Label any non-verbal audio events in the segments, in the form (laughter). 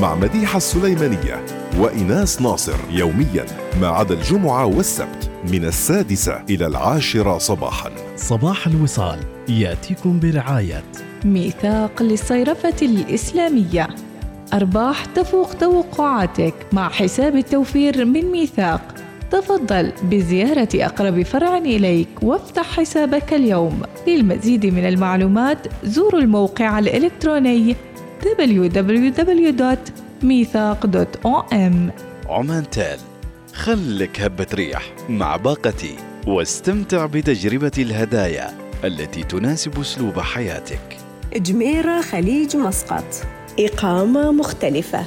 مع مديحة السليمانية وإناس ناصر يوميا ما عدا الجمعة والسبت من السادسة إلى العاشرة صباحا. صباح الوصال يأتيكم برعاية ميثاق للصيرفة الإسلامية. أرباح تفوق توقعاتك مع حساب التوفير من ميثاق. تفضل بزيارة أقرب فرع إليك وافتح حسابك اليوم. للمزيد من المعلومات زوروا الموقع الإلكتروني www.mithaq.om عمان تال خلك هبة ريح مع باقتي واستمتع بتجربة الهدايا التي تناسب أسلوب حياتك. جميرة خليج مسقط إقامة مختلفة.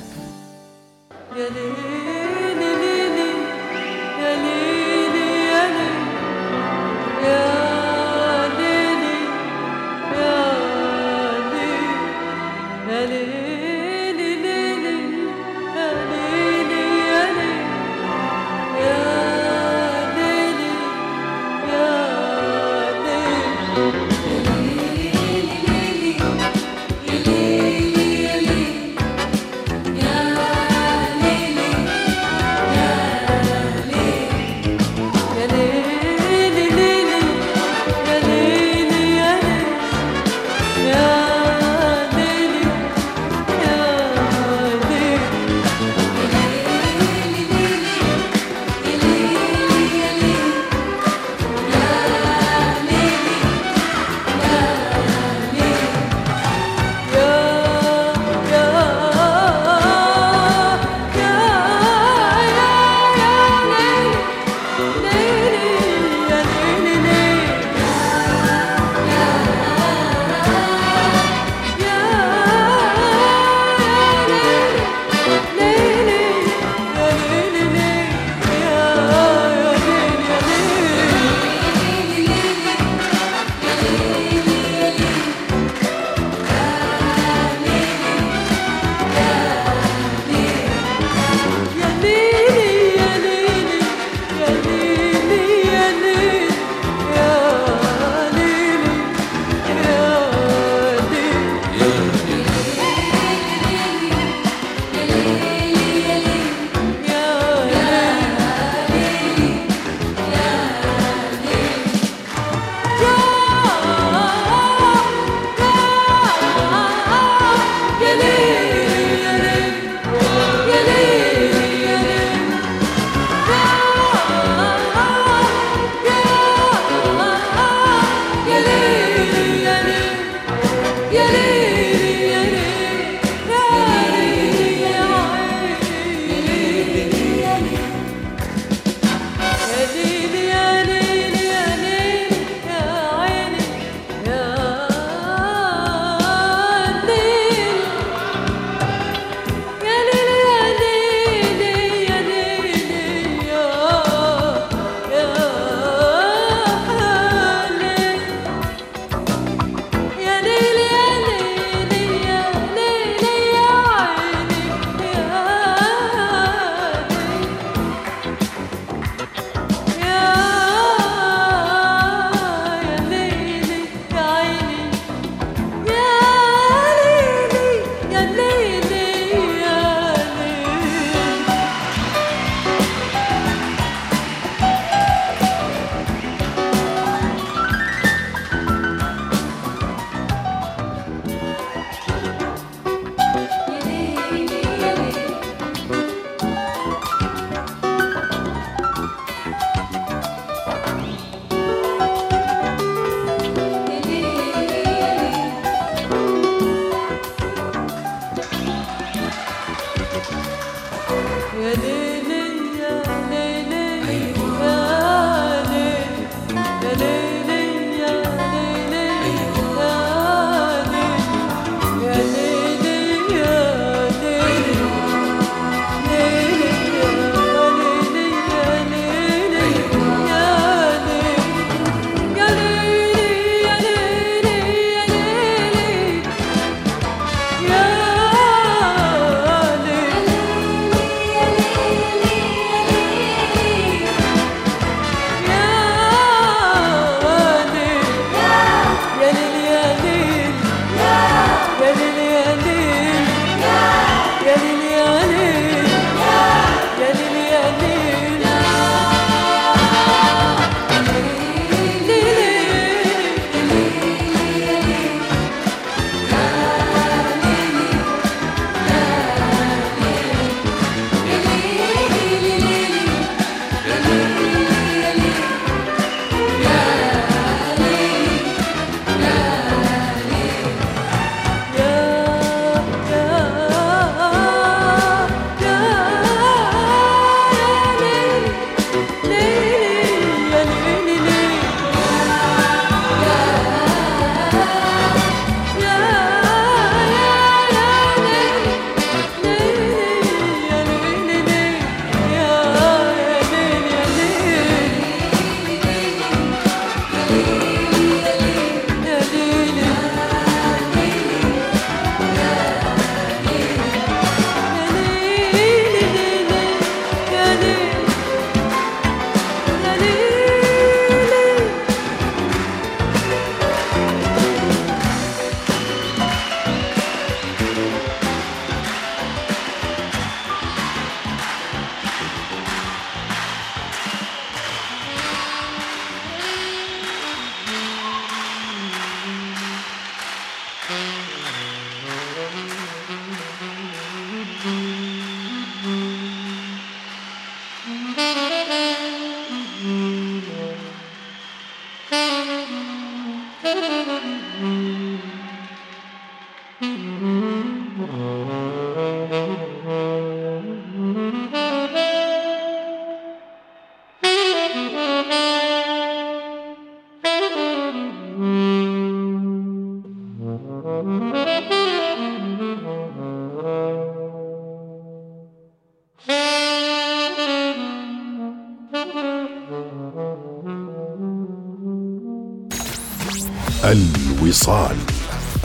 الوصال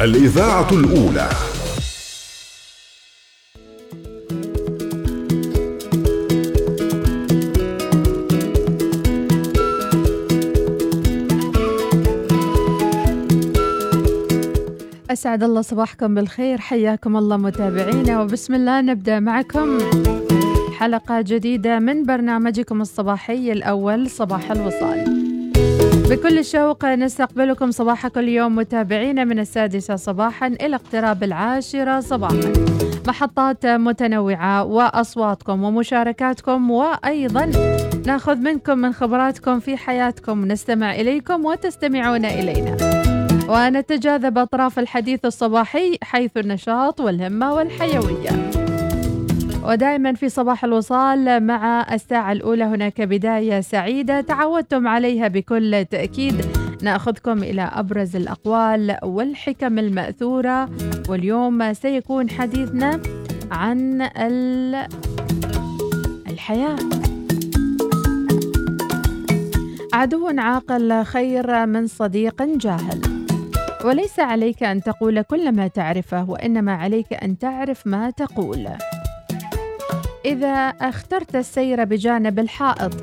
الإذاعة الأولى. أسعد الله صباحكم بالخير حياكم الله متابعينا وبسم الله نبدأ معكم حلقة جديدة من برنامجكم الصباحي الأول صباح الوصال. بكل شوق نستقبلكم صباح كل يوم متابعينا من السادسة صباحا إلى اقتراب العاشرة صباحا. محطات متنوعة وأصواتكم ومشاركاتكم وأيضا نأخذ منكم من خبراتكم في حياتكم. نستمع إليكم وتستمعون إلينا. ونتجاذب أطراف الحديث الصباحي حيث النشاط والهمة والحيوية. ودائما في صباح الوصال مع الساعة الأولى هناك بداية سعيدة. تعودتم عليها بكل تأكيد. نأخذكم إلى أبرز الأقوال والحكم المأثورة. واليوم سيكون حديثنا عن ال- الحياة. عدو عاقل خير من صديق جاهل. وليس عليك أن تقول كل ما تعرفه وإنما عليك أن تعرف ما تقول. إذا أخترت السير بجانب الحائط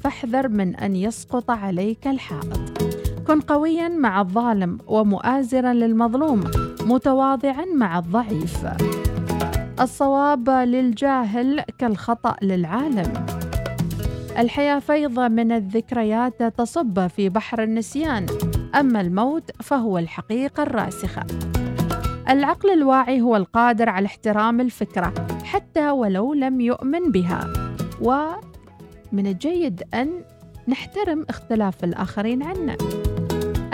فاحذر من أن يسقط عليك الحائط. كن قويا مع الظالم ومؤازرا للمظلوم متواضعا مع الضعيف. الصواب للجاهل كالخطأ للعالم. الحياة فيض من الذكريات تصب في بحر النسيان أما الموت فهو الحقيقة الراسخة. العقل الواعي هو القادر على احترام الفكرة حتى ولو لم يؤمن بها. ومن الجيد أن نحترم اختلاف الآخرين عنا.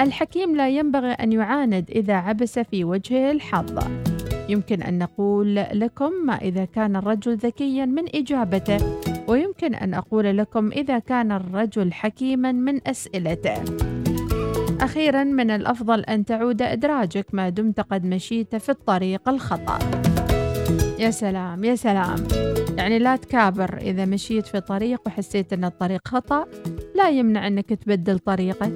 الحكيم لا ينبغي أن يعاند إذا عبس في وجهه الحظ. يمكن أن نقول لكم ما إذا كان الرجل ذكيا من إجابته ويمكن أن أقول لكم إذا كان الرجل حكيما من أسئلته. أخيرا من الأفضل أن تعود إدراجك ما دمت قد مشيت في الطريق الخطأ. يا سلام يا سلام. يعني لا تكابر إذا مشيت في طريق وحسيت أن الطريق خطأ. لا يمنع أنك تبدل طريقك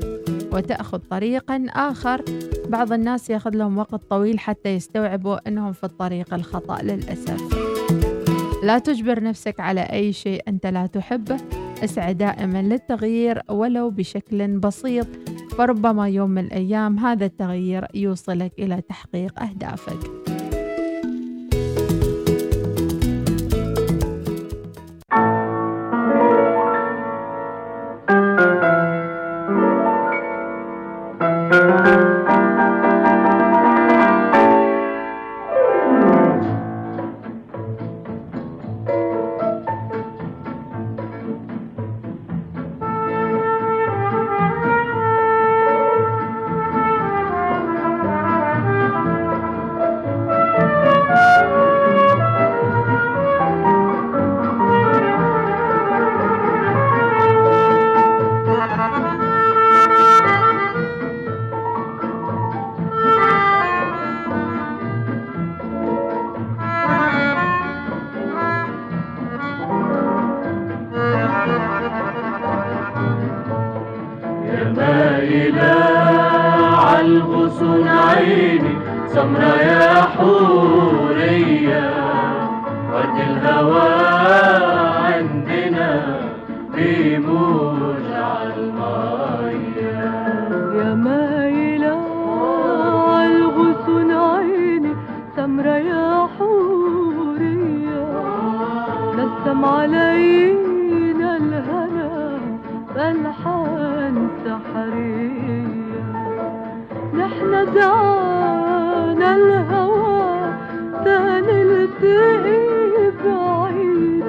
وتأخذ طريقا آخر. بعض الناس يأخذ لهم وقت طويل حتى يستوعبوا أنهم في الطريق الخطأ للأسف. لا تجبر نفسك على أي شيء أنت لا تحبه. أسعى دائما للتغيير ولو بشكل بسيط. فربما يوم من الأيام هذا التغيير يوصلك إلى تحقيق أهدافك. نسم علينا الهنا بألحان سحرية نحن دعانا الهوى تنلتقي بعيد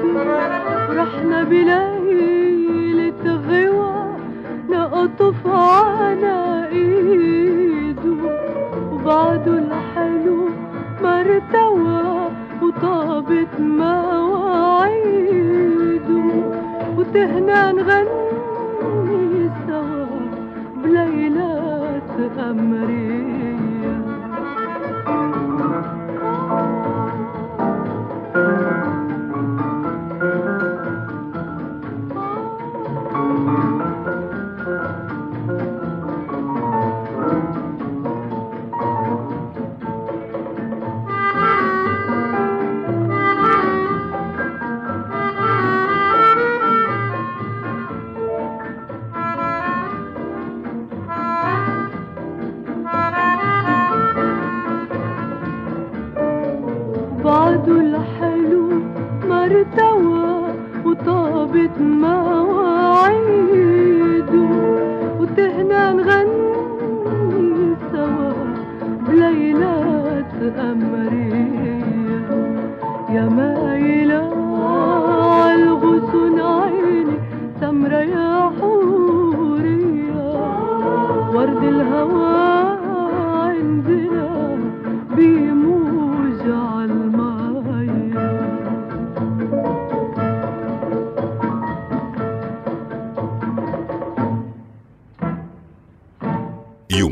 رحنا بليلة غوى نقطف على ايده وبعده الحلو ما ارتوى وطابت مواعيده وتهنا نغني سوا بليلات قمرية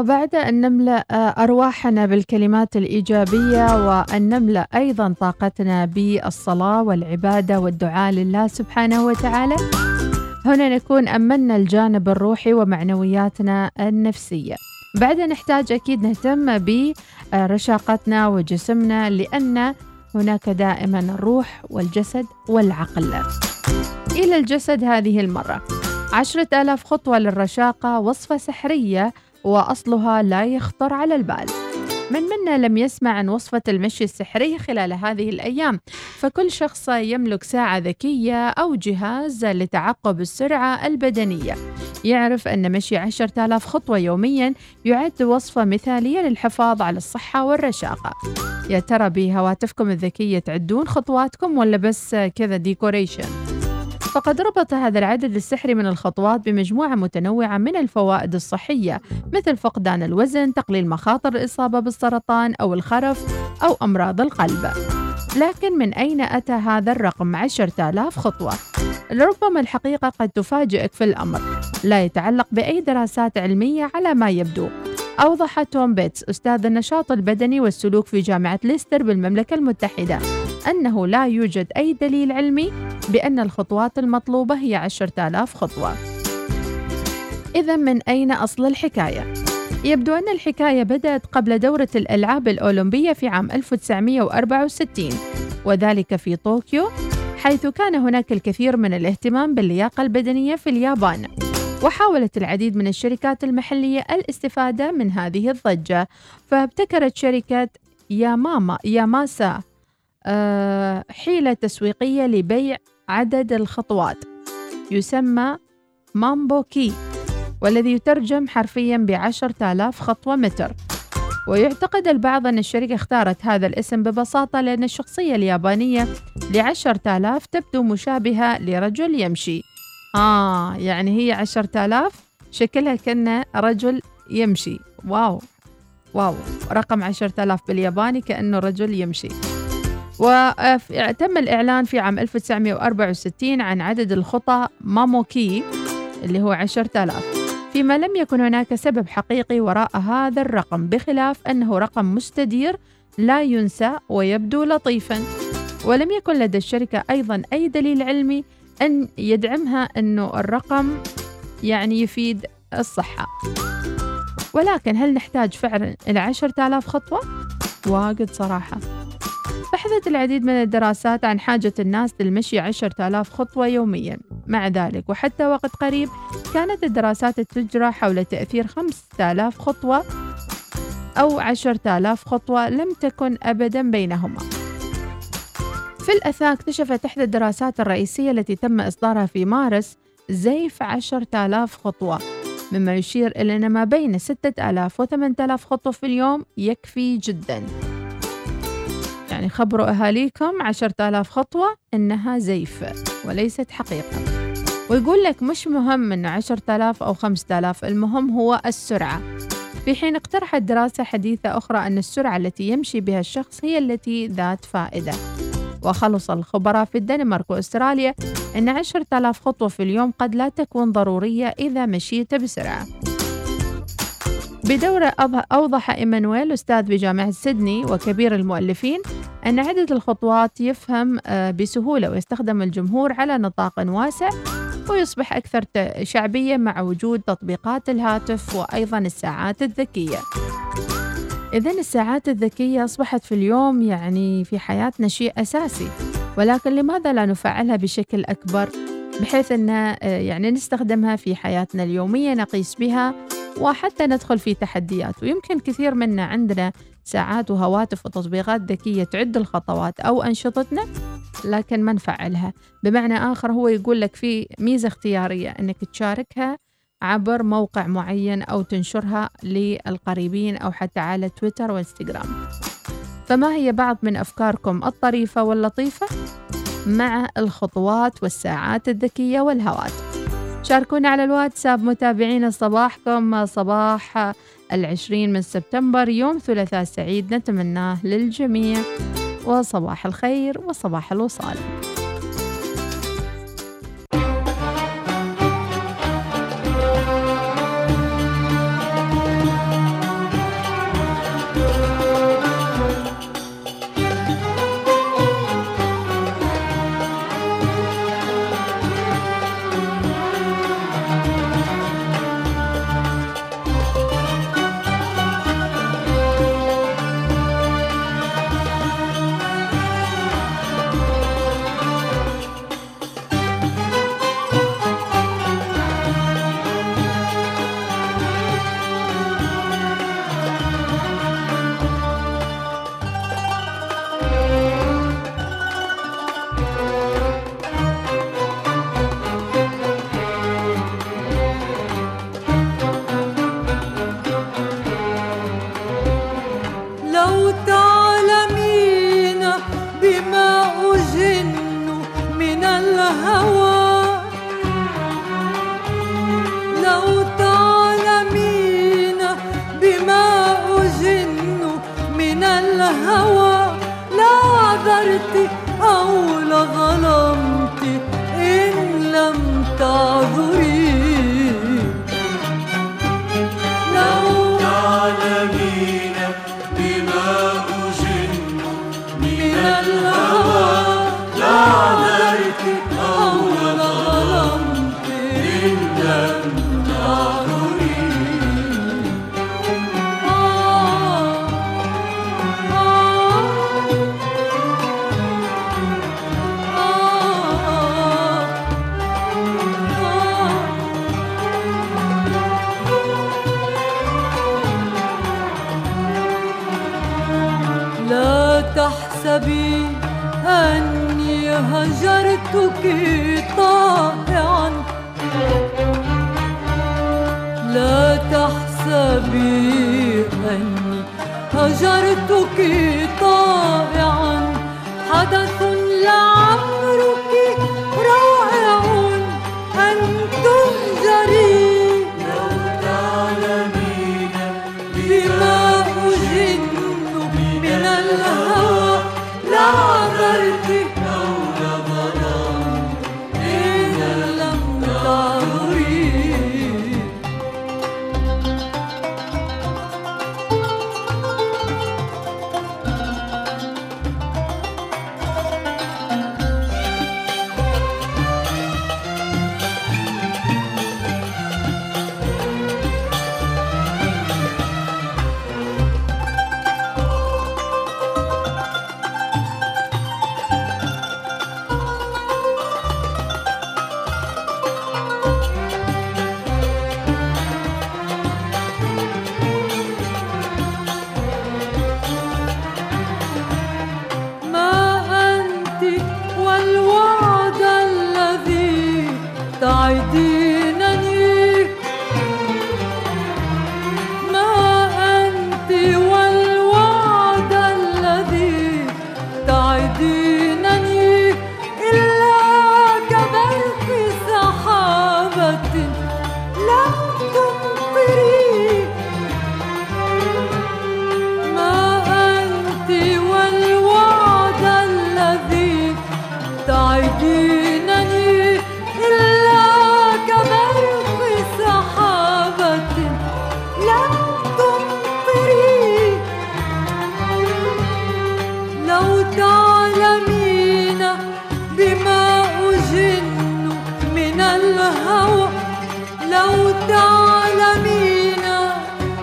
وبعد أن نملأ أرواحنا بالكلمات الإيجابية وأن نملأ أيضا طاقتنا بالصلاة والعبادة والدعاء لله سبحانه وتعالى هنا نكون أمنا الجانب الروحي ومعنوياتنا النفسية. بعد نحتاج أكيد نهتم برشاقتنا وجسمنا لأن هناك دائما الروح والجسد والعقل. إلى الجسد هذه المرة. عشرة آلاف خطوة للرشاقة وصفة سحرية وأصلها لا يخطر على البال. من منا لم يسمع عن وصفة المشي السحري خلال هذه الأيام؟ فكل شخص يملك ساعة ذكية أو جهاز لتعقب السرعة البدنية. يعرف أن مشي عشرة آلاف خطوة يوميا يعد وصفة مثالية للحفاظ على الصحة والرشاقة. يا ترى بهواتفكم الذكية تعدون خطواتكم ولا بس كذا ديكوريشن فقد ربط هذا العدد السحري من الخطوات بمجموعة متنوعة من الفوائد الصحية مثل فقدان الوزن، تقليل مخاطر الإصابة بالسرطان أو الخرف أو أمراض القلب. لكن من أين أتى هذا الرقم 10000 خطوة؟ لربما الحقيقة قد تفاجئك في الأمر لا يتعلق بأي دراسات علمية على ما يبدو أوضح توم بيتس أستاذ النشاط البدني والسلوك في جامعة ليستر بالمملكة المتحدة. أنه لا يوجد أي دليل علمي بأن الخطوات المطلوبة هي عشرة آلاف خطوة. إذا من أين أصل الحكاية؟ يبدو أن الحكاية بدأت قبل دورة الألعاب الأولمبية في عام 1964 وذلك في طوكيو حيث كان هناك الكثير من الاهتمام باللياقة البدنية في اليابان. وحاولت العديد من الشركات المحلية الاستفادة من هذه الضجة. فابتكرت شركة ياماما ياماسا آه، حيلة تسويقية لبيع عدد الخطوات. يسمى مامبو كي والذي يترجم حرفيا بعشرة آلاف خطوة متر. ويعتقد البعض أن الشركة اختارت هذا الاسم ببساطة لأن الشخصية اليابانية لعشرة آلاف تبدو مشابهة لرجل يمشي. آه يعني هي عشرة آلاف شكلها كأنه رجل يمشي. واو واو رقم عشرة آلاف بالياباني كأنه رجل يمشي. وتم الإعلان في عام 1964 عن عدد الخطى مانبوكي اللي هو 10000 فيما لم يكن هناك سبب حقيقي وراء هذا الرقم بخلاف أنه رقم مستدير لا ينسى ويبدو لطيفا. ولم يكن لدى الشركة أيضا أي دليل علمي أن يدعمها أنه الرقم يعني يفيد الصحة. ولكن هل نحتاج فعلا إلى عشرة آلاف خطوة؟ واجد صراحة. بحثت العديد من الدراسات عن حاجة الناس للمشي عشرة آلاف خطوة يوميا. مع ذلك وحتى وقت قريب كانت الدراسات تجرى حول تأثير خمسة آلاف خطوة أو عشرة آلاف خطوة لم تكن أبدا بينهما. في الأثاء اكتشفت إحدى الدراسات الرئيسية التي تم إصدارها في مارس زيف عشرة آلاف خطوة مما يشير إلى أن ما بين ستة آلاف وثمانية آلاف خطوة في اليوم يكفي جدا. يعني خبروا أهاليكم عشرة آلاف خطوة إنها زيف وليست حقيقة. ويقول لك مش مهم إنه عشرة آلاف أو خمسة آلاف المهم هو السرعة. في حين اقترحت دراسة حديثة أخرى أن السرعة التي يمشي بها الشخص هي التي ذات فائدة. وخلص الخبراء في الدنمارك وأستراليا أن عشرة آلاف خطوة في اليوم قد لا تكون ضرورية إذا مشيت بسرعة. بدورة أوضح إيمانويل أستاذ بجامعة سيدني وكبير المؤلفين أن عدة الخطوات يفهم آه، بسهولة ويستخدم الجمهور على نطاق واسع ويصبح أكثر شعبية مع وجود تطبيقات الهاتف وأيضا الساعات الذكية. إذن الساعات الذكية أصبحت في اليوم يعني في حياتنا شيء أساسي ولكن لماذا لا نفعلها بشكل أكبر؟ بحيث أن آه، يعني نستخدمها في حياتنا اليومية نقيس بها وحتى ندخل في تحديات. ويمكن كثير منا عندنا ساعات وهواتف وتطبيقات ذكية تعد الخطوات أو أنشطتنا لكن ما نفعلها. بمعنى آخر هو يقول لك في ميزة اختيارية أنك تشاركها عبر موقع معين أو تنشرها للقريبين أو حتى على تويتر وإنستغرام. فما هي بعض من أفكاركم الطريفة واللطيفة؟ مع الخطوات والساعات الذكية والهواتف شاركونا على الواتساب متابعينا صباحكم. صباح العشرين من سبتمبر يوم ثلاثاء سعيد. نتمناه للجميع. وصباح الخير وصباح الوصال. هجرتك طائعا. حدث لعمرك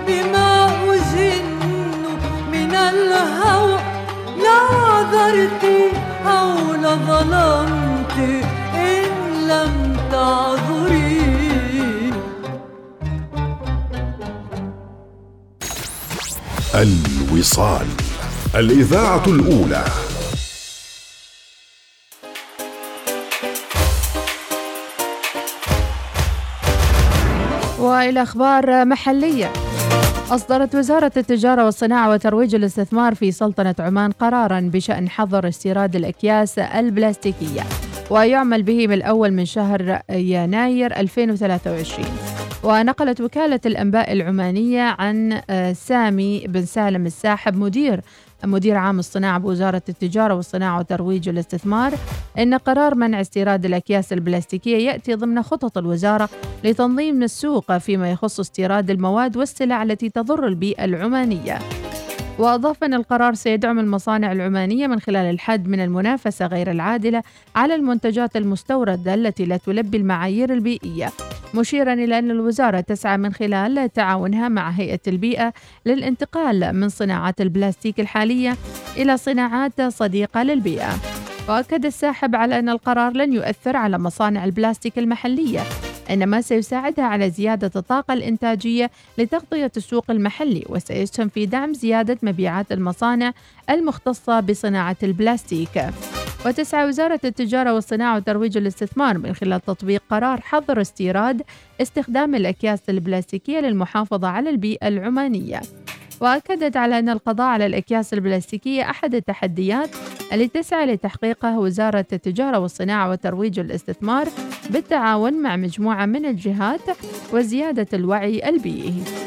بما من الهوى. أو إن لم تعذري. الوصال الإذاعة الأولى. والى أخبار محلية. أصدرت وزارة التجارة والصناعة وترويج الاستثمار في سلطنة عمان قرارا بشأن حظر استيراد الأكياس البلاستيكية ويعمل به من الأول من شهر يناير 2023 ونقلت وكالة الأنباء العمانية عن آه، سامي بن سالم الساحب مدير مدير عام الصناعة بوزارة التجارة والصناعة وترويج الاستثمار إن قرار منع استيراد الأكياس البلاستيكية يأتي ضمن خطط الوزارة لتنظيم السوق فيما يخص استيراد المواد والسلع التي تضر البيئة العمانية. وأضاف أن القرار سيدعم المصانع العمانية من خلال الحد من المنافسة غير العادلة على المنتجات المستوردة التي لا تلبي المعايير البيئية مشيرا إلى أن الوزارة تسعى من خلال تعاونها مع هيئة البيئة للانتقال من صناعات البلاستيك الحالية إلى صناعات صديقة للبيئة. وأكد الساحب على أن القرار لن يؤثر على مصانع البلاستيك المحلية. إنما سيساعدها على زيادة الطاقة الإنتاجية لتغطية السوق المحلي وسيسهم في دعم زيادة مبيعات المصانع المختصة بصناعة البلاستيك. وتسعى وزارة التجارة والصناعة وترويج الاستثمار من خلال تطبيق قرار حظر استيراد استخدام الأكياس البلاستيكية للمحافظة على البيئة العمانية. وأكدت على أن القضاء على الأكياس البلاستيكية أحد التحديات التي تسعى لتحقيقها وزارة التجارة والصناعة وترويج الاستثمار بالتعاون مع مجموعة من الجهات وزيادة الوعي البيئي.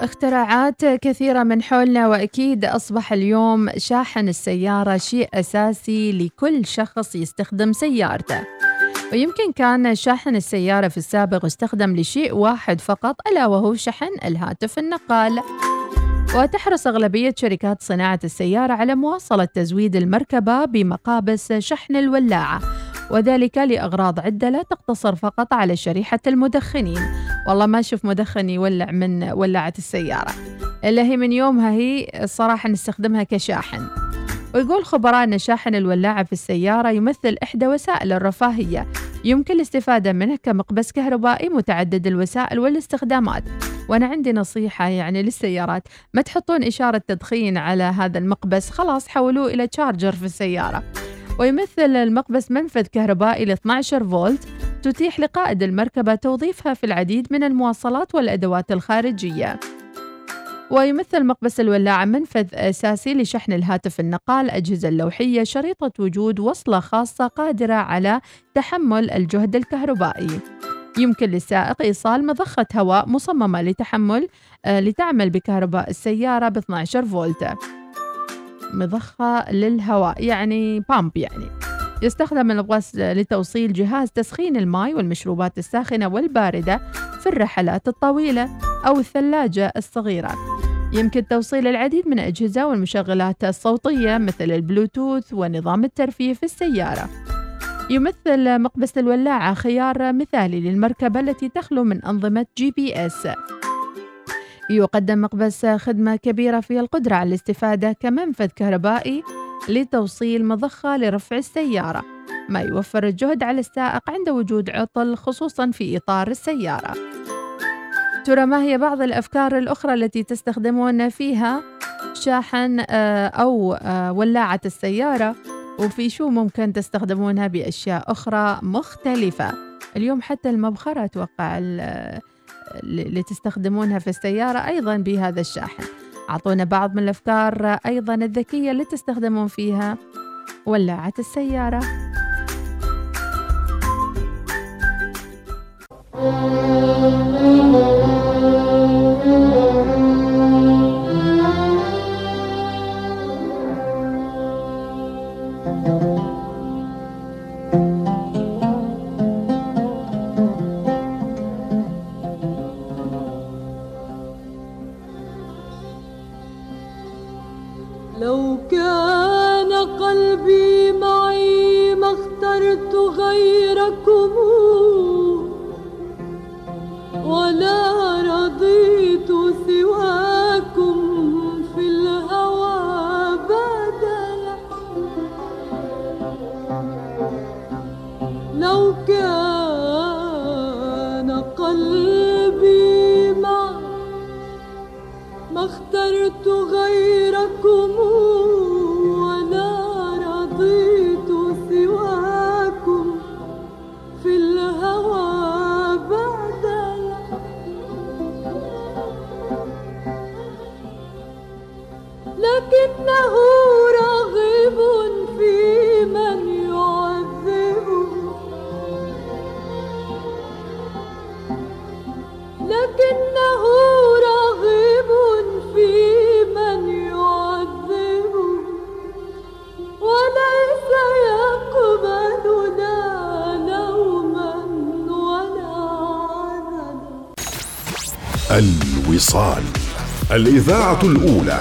اختراعات كثيرة من حولنا وأكيد أصبح اليوم شاحن السيارة شيء أساسي لكل شخص يستخدم سيارته. ويمكن كان شاحن السيارة في السابق يستخدم لشيء واحد فقط ألا وهو شحن الهاتف النقال. وتحرص أغلبية شركات صناعة السيارة على مواصلة تزويد المركبة بمقابس شحن الولاعة. وذلك لأغراض عدة لا تقتصر فقط على شريحة المدخنين. والله ما أشوف مدخن يولع من ولاعة السيارة. إلا هي من يومها هي الصراحة نستخدمها كشاحن. ويقول خبراء أن شاحن الولاعة في السيارة يمثل إحدى وسائل الرفاهية. يمكن الاستفادة منه كمقبس كهربائي متعدد الوسائل والاستخدامات. وأنا عندي نصيحة يعني للسيارات. ما تحطون إشارة تدخين على هذا المقبس. خلاص حولوه إلى تشارجر في السيارة. ويمثل المقبس منفذ كهربائي ل 12 فولت تتيح لقائد المركبة توظيفها في العديد من المواصلات والأدوات الخارجية. ويمثل مقبس الولاعة منفذ أساسي لشحن الهاتف النقال الأجهزة اللوحية شريطة وجود وصلة خاصة قادرة على تحمل الجهد الكهربائي. يمكن للسائق إيصال مضخة هواء مصممة لتحمل آه، لتعمل بكهرباء السيارة ب 12 فولت. مضخة للهواء يعني بامب يعني. يستخدم المقبس لتوصيل جهاز تسخين الماء والمشروبات الساخنة والباردة في الرحلات الطويلة أو الثلاجة الصغيرة. يمكن توصيل العديد من الأجهزة والمشغلات الصوتية مثل البلوتوث ونظام الترفيه في السيارة. يمثل مقبس الولاعة خيار مثالي للمركبة التي تخلو من أنظمة GPS يقدم مقبس خدمة كبيرة في القدرة على الاستفادة كمنفذ كهربائي لتوصيل مضخة لرفع السيارة ما يوفر الجهد على السائق عند وجود عطل خصوصا في إطار السيارة. ترى ما هي بعض الأفكار الأخرى التي تستخدمون فيها؟ شاحن آه، أو آه، ولاعة السيارة. وفي شو ممكن تستخدمونها بأشياء أخرى مختلفة؟ اليوم حتى المبخرة أتوقع اللي تستخدمونها في السيارة أيضا بهذا الشاحن. أعطونا بعض من الأفكار أيضا الذكية اللي تستخدمون فيها. ولاعة السيارة. لو الوصال الإذاعة الأولى.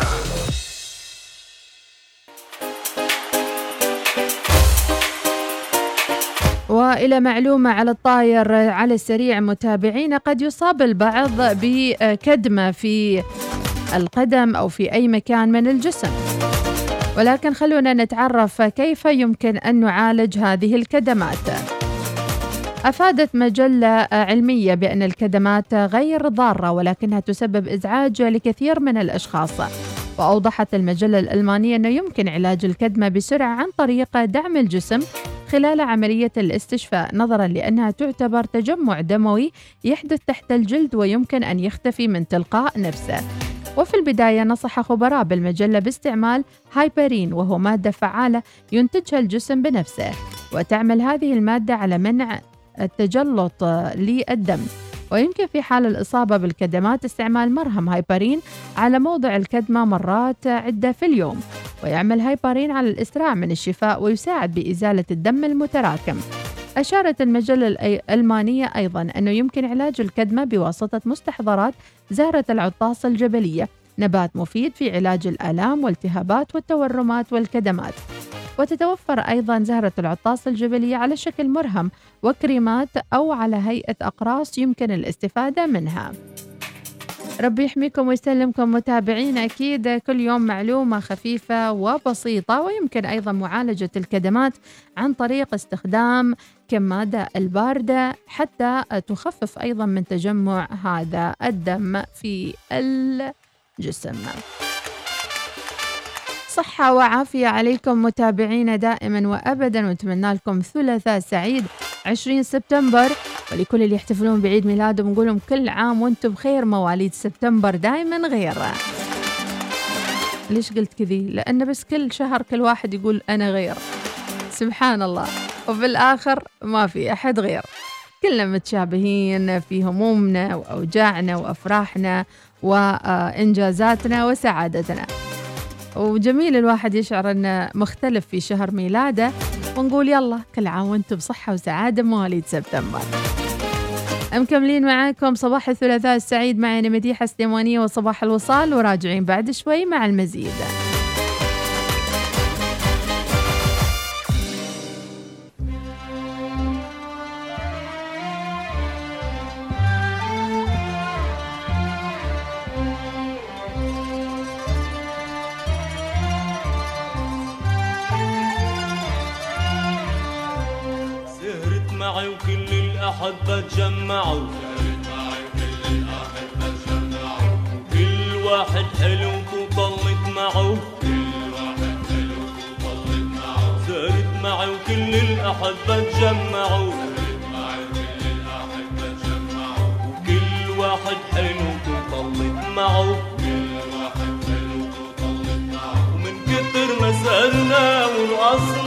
وإلى معلومة على الطاير على السريع متابعينا قد يصاب البعض بكدمة في القدم أو في أي مكان من الجسم. ولكن خلونا نتعرف كيف يمكن أن نعالج هذه الكدمات. أفادت مجلة علمية بأن الكدمات غير ضارة ولكنها تسبب إزعاج لكثير من الأشخاص. وأوضحت المجلة الألمانية أنه يمكن علاج الكدمة بسرعة عن طريق دعم الجسم خلال عملية الاستشفاء نظرا لأنها تعتبر تجمع دموي يحدث تحت الجلد ويمكن أن يختفي من تلقاء نفسه. وفي البداية نصح خبراء بالمجلة باستعمال هايبرين وهو مادة فعالة ينتجها الجسم بنفسه. وتعمل هذه المادة على منع التجلط للدم. ويمكن في حال الإصابة بالكدمات استعمال مرهم هايبرين على موضع الكدمة مرات عدة في اليوم. ويعمل هايبرين على الإسراع من الشفاء ويساعد بإزالة الدم المتراكم. أشارت المجلة الألمانية أيضا أنه يمكن علاج الكدمة بواسطة مستحضرات زهرة العطاس الجبلية. نبات مفيد في علاج الآلام والالتهابات والتورمات والكدمات. وتتوفر أيضا زهرة العطاس الجبلية على شكل مرهم وكريمات أو على هيئة أقراص يمكن الاستفادة منها. ربي يحميكم ويسلمكم متابعين أكيد. كل يوم معلومة خفيفة وبسيطة ويمكن أيضا معالجة الكدمات عن طريق استخدام كمادة الباردة حتى تخفف أيضا من تجمع هذا الدم في الجسم. صحة وعافية عليكم متابعينا دائما وأبدا ونتمنى لكم ثلاثاء سعيد 20 سبتمبر. ولكل اللي يحتفلون بعيد ميلادهم نقول لهم كل عام وأنتم بخير مواليد سبتمبر دائما غير. ليش قلت كذي؟ لأن بس كل شهر كل واحد يقول أنا غير. سبحان الله. وفي الآخر ما في أحد غير. كلنا متشابهين في همومنا وأوجاعنا وأفراحنا وإنجازاتنا وسعادتنا. وجميل الواحد يشعر أنه مختلف في شهر ميلاده. ونقول يلا كل عام وأنتم بصحة وسعادة مواليد سبتمبر. مكملين معاكم صباح الثلاثاء السعيد معي أنا مديحة سليمانية وصباح الوصال وراجعين بعد شوي مع المزيد. الأحبة تجمعوا كل واحد حلو وطلت معه. سهرت معي وكل الأحبة تجمعوا وكل واحد حلو وطلت معه. ومن كتر ما سألنا ورقصنا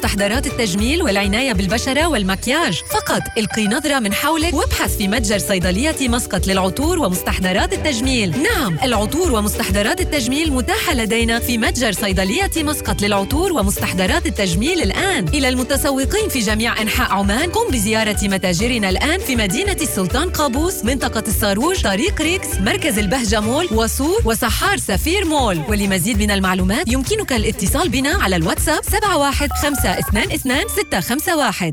العطور ومستحضرات التجميل والعناية بالبشرة والمكياج. فقط. القي نظرة من حولك وابحث في متجر صيدلية مسقط للعطور ومستحضرات التجميل. نعم العطور ومستحضرات التجميل متاحة لدينا في متجر صيدلية مسقط للعطور ومستحضرات التجميل الآن. إلى المتسوقين في جميع أنحاء عمان قم بزيارة متاجرنا الآن في مدينة السلطان قابوس منطقة الصاروج طريق ريكس مركز البهجة مول وصور وسحار سفير مول. ولمزيد من المعلومات يمكنك الاتصال بنا على الواتساب 71522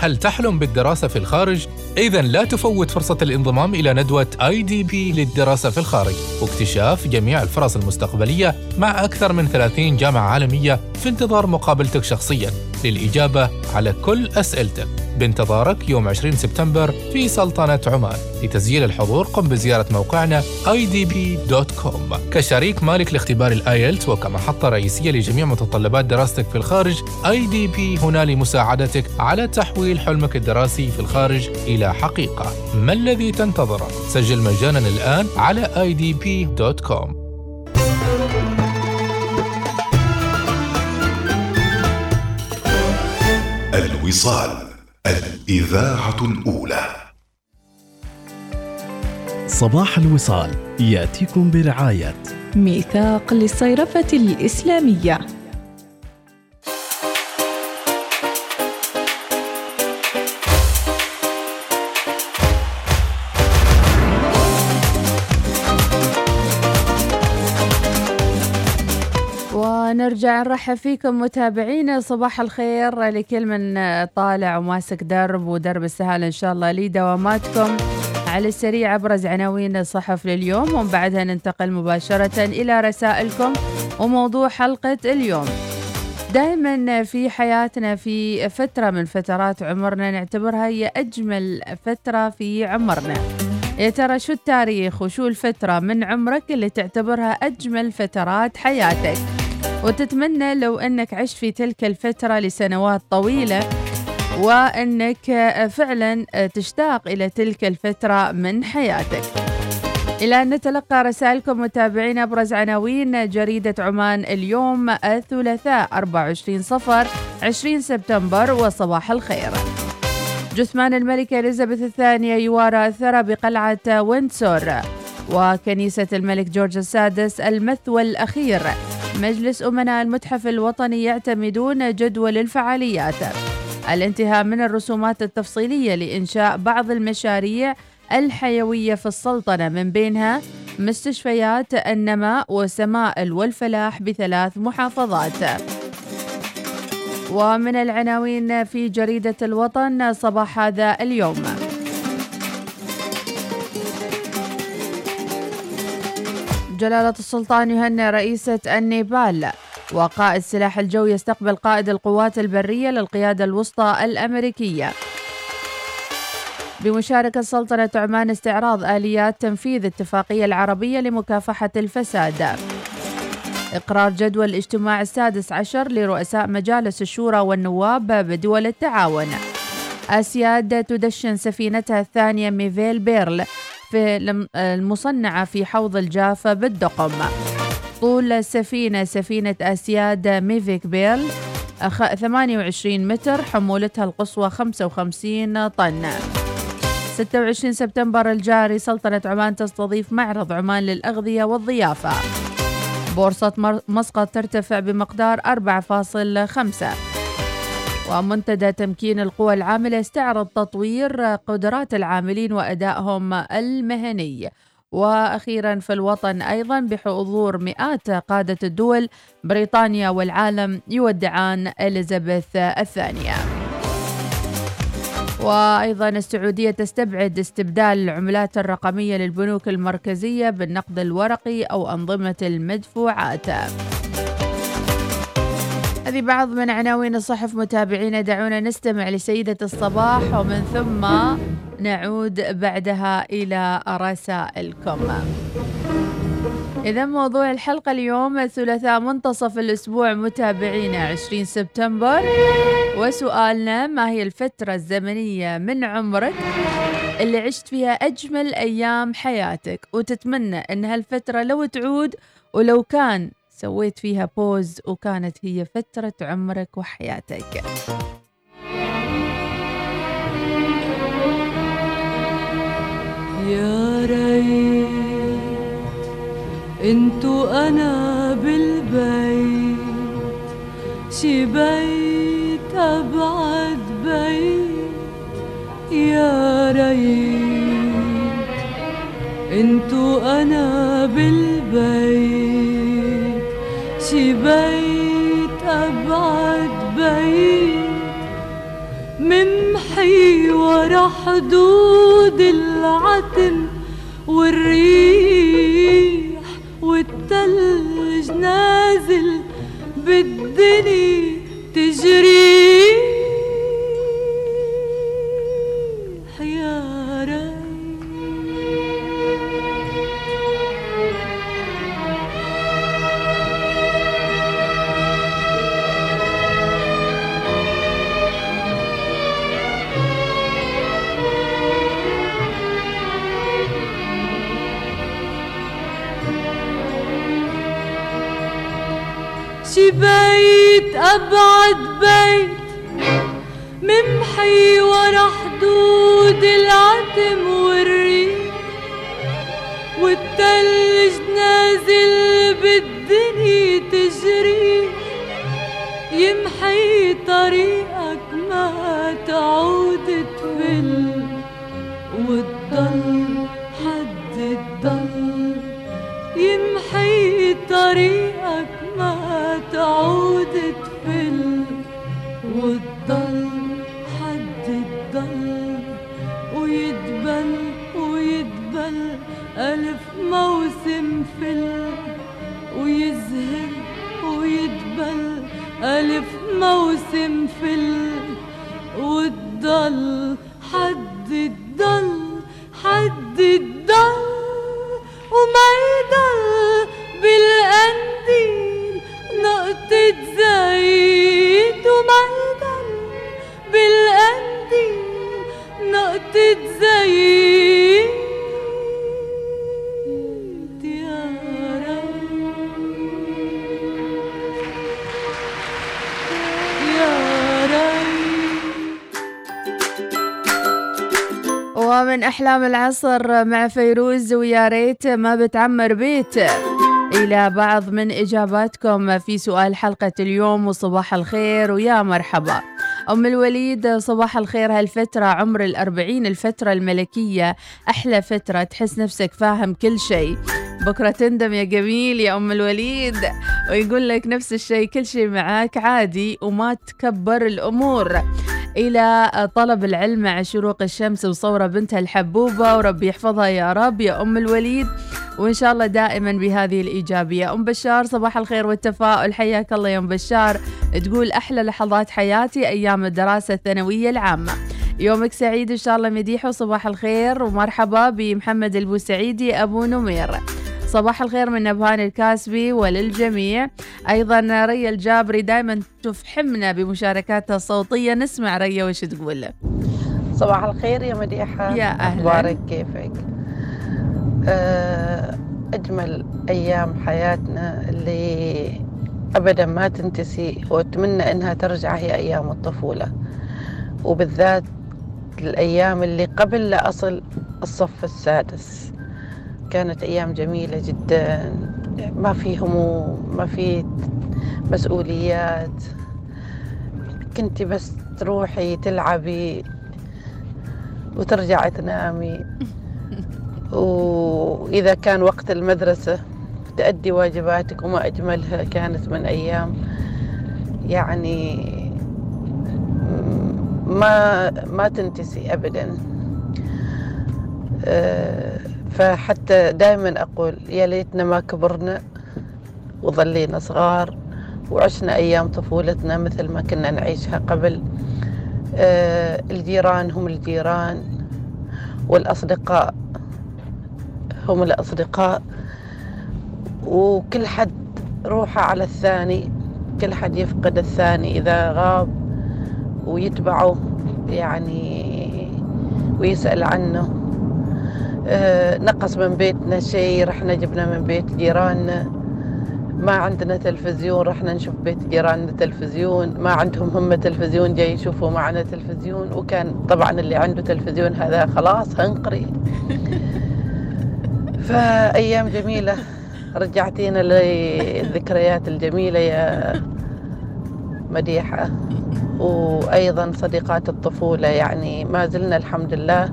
هل تحلم بالدراسة في الخارج؟ إذا لا تفوت فرصة الانضمام إلى ندوة IDP للدراسة في الخارج. واكتشاف جميع الفرص المستقبلية مع أكثر من 30 جامعة عالمية في انتظار مقابلتك شخصيا. للإجابة على كل أسئلتك. بانتظارك يوم 20 سبتمبر في سلطنة عمان لتسجيل الحضور. قم بزيارة موقعنا idp.com كشريك مالك لاختبار ال IELTS وكمحطة رئيسية لجميع متطلبات دراستك في الخارج IDB هنا لمساعدتك على تحويل حلمك الدراسي في الخارج إلى حقيقة. ما الذي تنتظره؟ سجل مجانا الآن على idb.com الوصال. الإذاعة الأولى. صباح الوصال يأتيكم برعاية. ميثاق للصيرفة الإسلامية. ونرجع نرحب فيكم متابعينا. صباح الخير لكل من طالع وماسك درب ودرب السهال إن شاء الله لدواماتكم على السريع ابرز عناوين الصحف لليوم. ومن بعدها ننتقل مباشرة إلى رسائلكم وموضوع حلقة اليوم. دائما في حياتنا في فترة من فترات عمرنا نعتبرها هي أجمل فترة في عمرنا. يا ترى شو التاريخ وشو الفترة من عمرك اللي تعتبرها أجمل فترات حياتك؟ وتتمنى لو أنك عشت في تلك الفترة لسنوات طويلة وأنك فعلا تشتاق إلى تلك الفترة من حياتك. إلى أن نتلقى رسائلكم متابعين أبرز عناوين جريدة عمان اليوم الثلاثاء 24 صفر 20 سبتمبر وصباح الخير. جثمان الملكة إليزابيث الثانية يوارى الثرى بقلعة ويندسور. وكنيسة الملك جورج السادس المثوى الأخير. مجلس أمناء المتحف الوطني يعتمدون جدول الفعاليات. الانتهاء من الرسومات التفصيلية لإنشاء بعض المشاريع الحيوية في السلطنة من بينها مستشفيات النماء وسمائل والفلاح بثلاث محافظات. ومن العناوين في جريدة الوطن صباح هذا اليوم. جلالة السلطان يهنئ رئيسة النيبال. وقائد سلاح الجو يستقبل قائد القوات البرية للقيادة الوسطى الأمريكية. بمشاركة سلطنة عمان استعراض آليات تنفيذ الاتفاقية العربية لمكافحة الفساد. إقرار جدول الاجتماع السادس عشر لرؤساء مجالس الشورى والنواب بدول التعاون. أسياد تدشن سفينتها الثانية ميفيل بيرل. في المصنعة في حوض الجافة بالدقم. طول السفينة سفينة أسياد ميفيك بيرل أخ- 28 متر حمولتها القصوى 55 طن. 26 سبتمبر الجاري سلطنة عمان تستضيف معرض عمان للأغذية والضيافة. بورصة مسقط ترتفع بمقدار 4.5 ومنتدى تمكين القوى العاملة يستعرض تطوير قدرات العاملين وأدائهم المهني. وأخيرا في الوطن أيضا بحضور مئات قادة الدول بريطانيا والعالم يودعان إليزابيث الثانية. وأيضا السعودية تستبعد استبدال العملات الرقمية للبنوك المركزية بالنقد الورقي أو أنظمة المدفوعات. هذه بعض من عناوين الصحف متابعينا دعونا نستمع لسيدة الصباح ومن ثم نعود بعدها إلى رسائلكم. إذا موضوع الحلقة اليوم الثلاثاء منتصف الأسبوع متابعينا 20 سبتمبر. وسؤالنا ما هي الفترة الزمنية من عمرك اللي عشت فيها أجمل أيام حياتك؟ وتتمنى أن هالفترة لو تعود ولو كان سويت فيها بوز وكانت هي فترة عمرك وحياتك. يا ريت انتو أنا بالبيت شي بيت ابعد بيت. يا ريت انتو أنا بالبيت. بيت أبعد بيت ممحي ورا حدود العتم والريح والتلج نازل بالدني تجري. بيت أبعد بيت. ممحي ورا حدود العتم والريح. والتلج نازل بالدنيا تجري يمحي طريقك أحلام العصر مع فيروز ويا ريت ما بتعمر بيت. إلى بعض من إجاباتكم في سؤال حلقة اليوم وصباح الخير ويا مرحبا. أم الوليد صباح الخير هالفترة عمر الأربعين الفترة الملكية أحلى فترة تحس نفسك فاهم كل شيء. بكرة تندم يا جميل يا أم الوليد. ويقول لك نفس الشيء كل شيء معاك عادي وما تكبر الأمور. إلى طلب العلم مع شروق الشمس وصورة بنتها الحبوبة وربي يحفظها يا رب يا أم الوليد. وإن شاء الله دائما بهذه الإيجابية. أم بشار صباح الخير والتفاؤل. حياك الله يا أم بشار. تقول أحلى لحظات حياتي أيام الدراسة الثانوية العامة. يومك سعيد إن شاء الله مديحة وصباح الخير. ومرحبا بمحمد البوسعيدي أبو نمير. صباح الخير من نبهان الكاسبي وللجميع. أيضا ريا الجابري دائما تفحمنا بمشاركاتها الصوتية. نسمع ريا وش تقول؟ صباح الخير يا مديحة. يا أهلا. أخبارك كيفك؟ آه، أجمل أيام حياتنا اللي أبدا ما تنتسي وأتمنى أنها ترجع هي أيام الطفولة. وبالذات الأيام اللي قبل لا أصل الصف السادس. كانت أيام جميلة جدا. ما في هموم ما في مسؤوليات. كنت بس تروحي تلعبي وترجعي تنامي. (laughs) وإذا كان وقت المدرسة تأدي واجباتك وما أجملها كانت من أيام يعني ما ما تنتسي أبدا. أه، فحتى دائما أقول يا ليتنا ما كبرنا وظلينا صغار وعشنا أيام طفولتنا مثل ما كنا نعيشها قبل. أه، الجيران هم الجيران والأصدقاء هم الأصدقاء وكل حد روحه على الثاني كل حد يفقد الثاني إذا غاب ويتبعه يعني ويسأل عنه. نقص من بيتنا شيء رحنا جبنا من بيت جيراننا. ما عندنا تلفزيون رحنا نشوف بيت جيراننا تلفزيون. ما عندهم هم تلفزيون جاي يشوفوا معنا تلفزيون. وكان طبعا اللي عنده تلفزيون هذا خلاص هنقري (laughs) فأيام جميلة. رجعتينا للذكريات الجميلة يا مديحة. وأيضا صديقات الطفولة يعني ما زلنا الحمد لله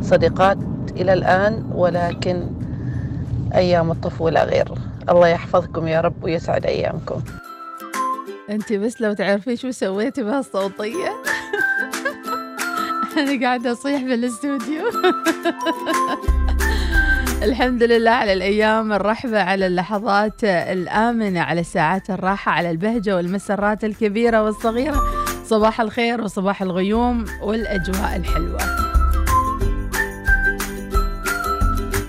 صديقات إلى الآن ولكن أيام الطفولة غير. الله يحفظكم يا رب ويسعد أيامكم. أنت بس لو تعرفين شو سويتي بهالصوتية؟ (laughs) أنا قاعدة أصيح بالاستوديو (laughs) الحمد لله على الأيام الرحبة على اللحظات الآمنة على الساعات الراحة على البهجة والمسرات الكبيرة والصغيرة. صباح الخير وصباح الغيوم والأجواء الحلوة.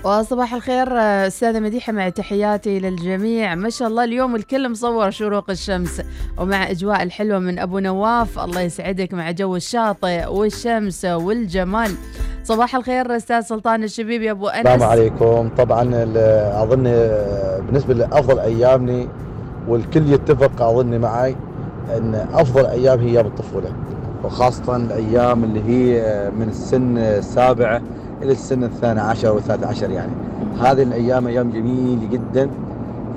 وصباح الخير أستاذة مديحة مع تحياتي للجميع. ما شاء الله اليوم الكل مصور شروق الشمس ومع أجواء الحلوة من أبو نواف. الله يسعدك مع جو الشاطئ والشمس والجمال. صباح الخير أستاذ سلطان الشبيب يا أبو أنس. السلام عليكم. طبعا أظن بالنسبة لأفضل أيامني والكل يتفق أظن معي إن أفضل أيام هي أيام الطفولة وخاصة الأيام اللي هي من السن السابعه إلى السن الثاني عشر والثالث عشر يعني. هذه الأيام أيام جميلة جدا.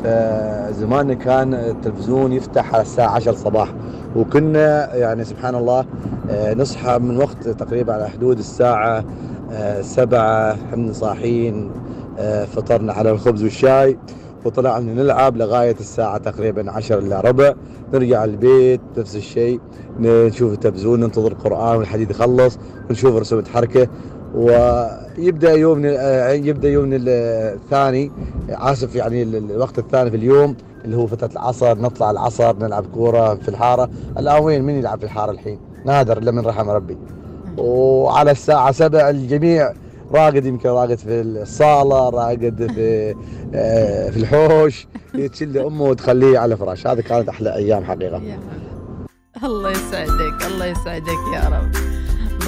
فزمان كان التلفزيون يفتح على الساعة 10 صباح وكنا يعني سبحان الله آه، نصحى من وقت تقريبا على حدود الساعة آه، سبعة إحنا صاحيين آه، فطرنا على الخبز والشاي وطلعنا نلعب لغاية الساعة تقريبا عشر إلا ربع. نرجع البيت نفس الشيء نشوف التلفزيون ننتظر القرآن والحديد يخلص ونشوف رسومة حركة ويبدأ يومنا يبدأ يومنا الثاني آسف يعني الوقت الثاني في اليوم اللي هو فترة العصر نطلع العصر نلعب كورة في الحارة. الآن وين؟ من يلعب في الحارة الحين؟ نادر إلا من رحم ربي. وعلى الساعة 7 الجميع راقد يمكن راقد في الصالة راقد في آه، في الحوش. تشيل أمه وتخليه على الفراش هذه كانت أحلى أيام حقيقة. الله يسعدك الله يسعدك يا رب.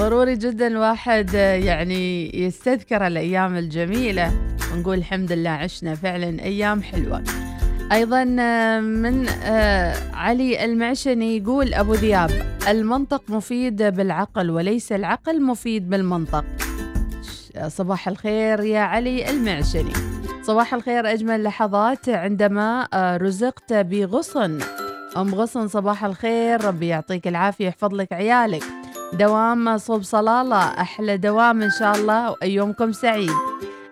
ضروري جدا الواحد يعني يستذكر الأيام الجميلة ونقول الحمد لله عشنا فعلا أيام حلوة. أيضا من آه، علي المعشني يقول أبو ذياب المنطق مفيد بالعقل وليس العقل مفيد بالمنطق. صباح الخير يا علي المعشني. صباح الخير أجمل لحظات عندما آه، رزقت بغصن. أم غصن صباح الخير ربي يعطيك العافية يحفظ لك عيالك. دوام صوب صلالة. أحلى دوام إن شاء الله وأيومكم سعيد.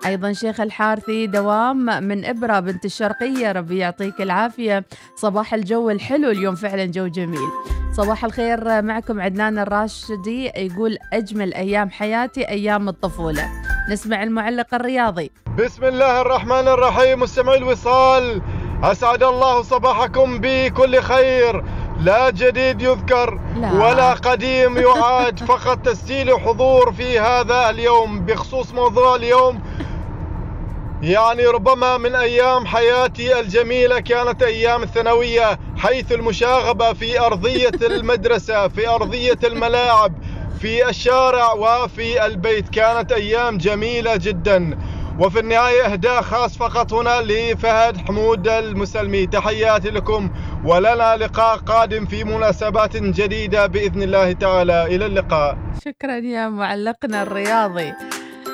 أيضا شيخ الحارثي دوام من إبرة بنت الشرقية. ربي يعطيك العافية. صباح الجو الحلو. اليوم فعلا جو جميل. صباح الخير معكم عدنان الراشدي. يقول أجمل أيام حياتي أيام الطفولة. نسمع المعلق الرياضي. بسم الله الرحمن الرحيم. مستمعي الوصال. أسعد الله صباحكم بكل خير. لا جديد يذكر لا. ولا قديم يعاد. (laughs) فقط تسجيل حضور في هذا اليوم بخصوص موضوع اليوم. يعني ربما من أيام حياتي الجميلة كانت أيام الثانوية حيث المشاغبة في أرضية (laughs) المدرسة في أرضية الملاعب في الشارع وفي البيت. كانت أيام جميلة جدا. وفي النهاية إهداء خاص فقط هنا لفهد حمود المسلمي. تحياتي لكم ولنا لقاء قادم في مناسبات جديدة بإذن الله تعالى. إلى اللقاء. شكرا يا معلقنا الرياضي.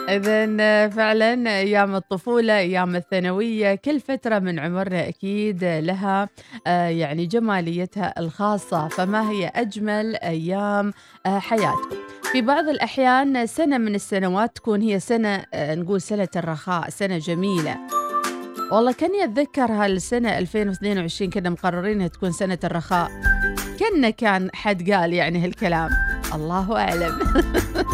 إذا فعلا أيام الطفولة أيام الثانوية كل فترة من عمرنا أكيد لها آه، يعني جماليتها الخاصة. فما هي أجمل أيام آه، حياتكم؟ في بعض الأحيان سنة من السنوات تكون هي سنة آه، نقول سنة الرخاء سنة جميلة. والله كاني أتذكر هالسنة 2022 كنا مقررين إنها تكون سنة الرخاء. كنا كان حد قال يعني هالكلام. الله أعلم.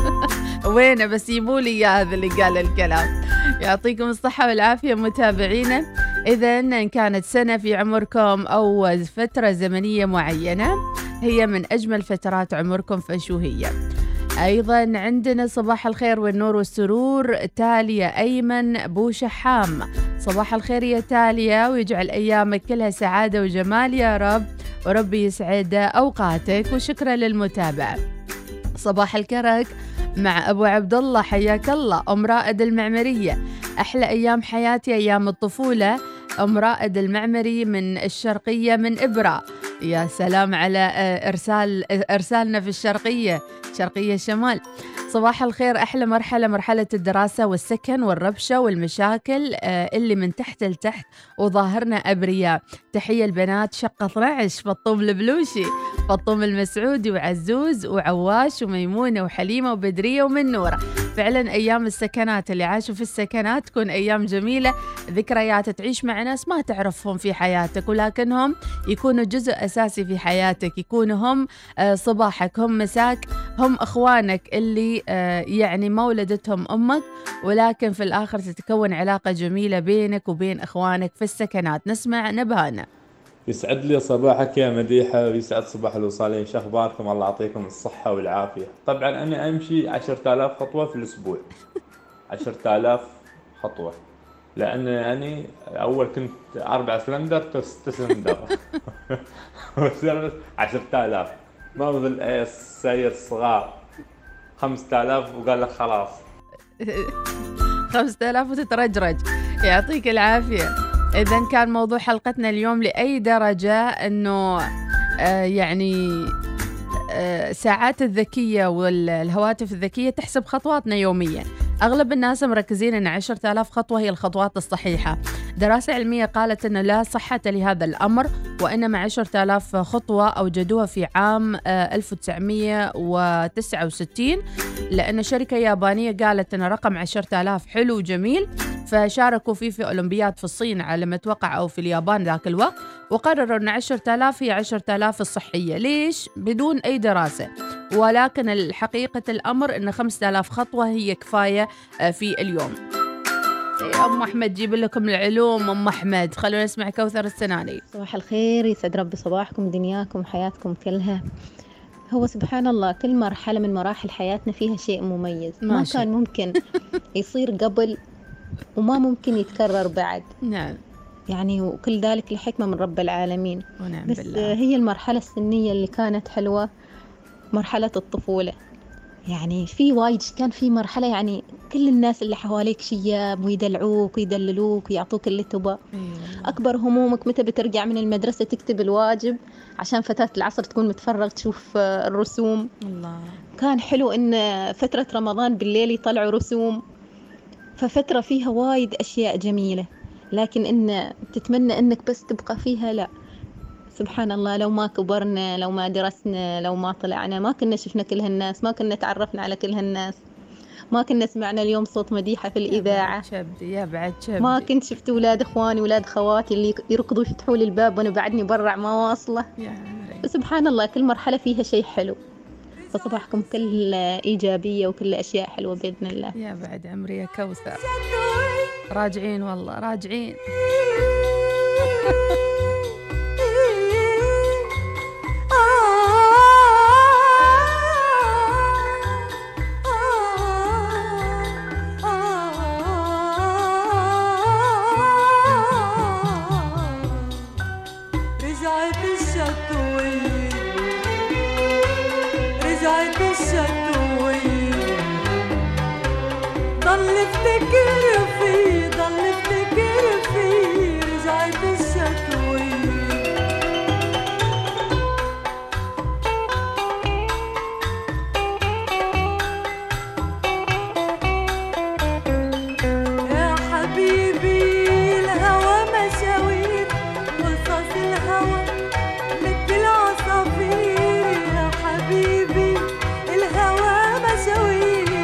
(laughs) وينه بس يبوا لي إياه هذا اللي قال الكلام. يعطيكم الصحة والعافية متابعينا. إذا إن كانت سنة في عمركم أو فترة زمنية معينة. هي من أجمل فترات عمركم فشو هي. أيضا عندنا صباح الخير والنور والسرور تالية أيمن بو شحام. صباح الخير يا تالية ويجعل أيامك كلها سعادة وجمال يا رب. وربي يسعد أوقاتك وشكرا للمتابعة. صباح الكرك مع أبو عبد الله حياك الله أم رائد المعمرية. أحلى أيام حياتي أيام الطفولة. أم رائد المعمري من الشرقية من إبرة. يا سلام على آه، إرسال إرسالنا في الشرقية شرقية الشمال. صباح الخير أحلى مرحلة مرحلة الدراسة والسكن والربشة والمشاكل آه، اللي من تحت لتحت وظاهرنا أبرياء. تحية البنات شقة 12 فطوم البلوشي فطوم المسعودي وعزوز وعواش وميمونة وحليمة وبدرية ومنورة. فعلا أيام السكنات اللي عاشوا في السكنات تكون أيام جميلة. ذكريات تعيش مع ناس ما تعرفهم في حياتك ولكنهم يكونوا جزء أساسي في حياتك. يكونوا هم آه، صباحك هم مساك هم إخوانك اللي آه، يعني ما ولدتهم أمك. ولكن في الآخر تتكون علاقة جميلة بينك وبين إخوانك في السكنات. نسمع نبهانا يسعد لي صباحك يا مديحة ويسعد صباح الوصالين شو أخباركم الله. يعطيكم الصحة والعافية. طبعا أنا أمشي عشرة آلاف خطوة في الأسبوع. عشرة آلاف خطوة. لأن أنا أول كنت أربع سلندر ست سلندر. (laughs) عشرة آلاف. ما مثل السير الصغار. خمسة آلاف وقال لك خلاص. (laughs) 5000 وتترجرج. يعطيك العافية. إذا كان موضوع حلقتنا اليوم لأي درجة أنه آه يعني آه ساعات الذكية والهواتف الذكية تحسب خطواتنا يوميا. أغلب الناس مركزين أن 10000 خطوة هي الخطوات الصحيحة. دراسة علمية قالت أن لا صحة لهذا الأمر وإنما 10000 خطوة أوجدوها في عام آه، 1969 لأن شركة يابانية قالت أن رقم 10000 حلو وجميل فشاركوا فيه في أولمبياد في الصين على ما أتوقع أو في اليابان ذاك الوقت وقرروا أن 10000 هي 10000 الصحية. ليش؟ بدون أي دراسة. ولكن الحقيقة الأمر أن 5000 خطوة هي كفاية آه، في اليوم. أم أحمد جيب لكم العلوم. أم أحمد خلونا نسمع كوثر السناني. صباح الخير يسعد ربي صباحكم دنياكم حياتكم كلها. هو سبحان الله كل مرحلة من مراحل حياتنا فيها شيء مميز. ما ماشي. كان ممكن يصير قبل وما ممكن يتكرر بعد. نعم. يعني وكل ذلك لحكمة من رب العالمين. ونعم بس بالله. هي المرحلة السنية اللي كانت حلوة. مرحلة الطفولة. يعني في وايد كان في مرحلة يعني كل الناس اللي حواليك شياب ويدلعوك ويدللوك ويعطوك اللي تبغى. أكبر همومك متى بترجع من المدرسة تكتب الواجب؟ عشان فتاة العصر تكون متفرغ تشوف آه، الرسوم. الله. كان حلو إن فترة رمضان بالليل يطلعوا رسوم. ففترة فيها وايد أشياء جميلة. لكن إن تتمنى إنك بس تبقى فيها لا. سبحان الله لو ما كبرنا لو ما درسنا لو ما طلعنا ما كنا شفنا كل هالناس ما كنا تعرفنا على كل هالناس ما كنا سمعنا اليوم صوت مديحة في الإذاعة. شبدي يا بعد شبدي. ما كنت شفت أولاد إخواني أولاد خواتي اللي يركضوا يفتحوا لي الباب وأنا بعدني برع ما واصلة سبحان الله كل مرحلة فيها شيء حلو. فصباحكم كل إيجابية وكل أشياء حلوة بإذن الله. يا بعد عمري يا كوثر. راجعين والله راجعين. (laughs)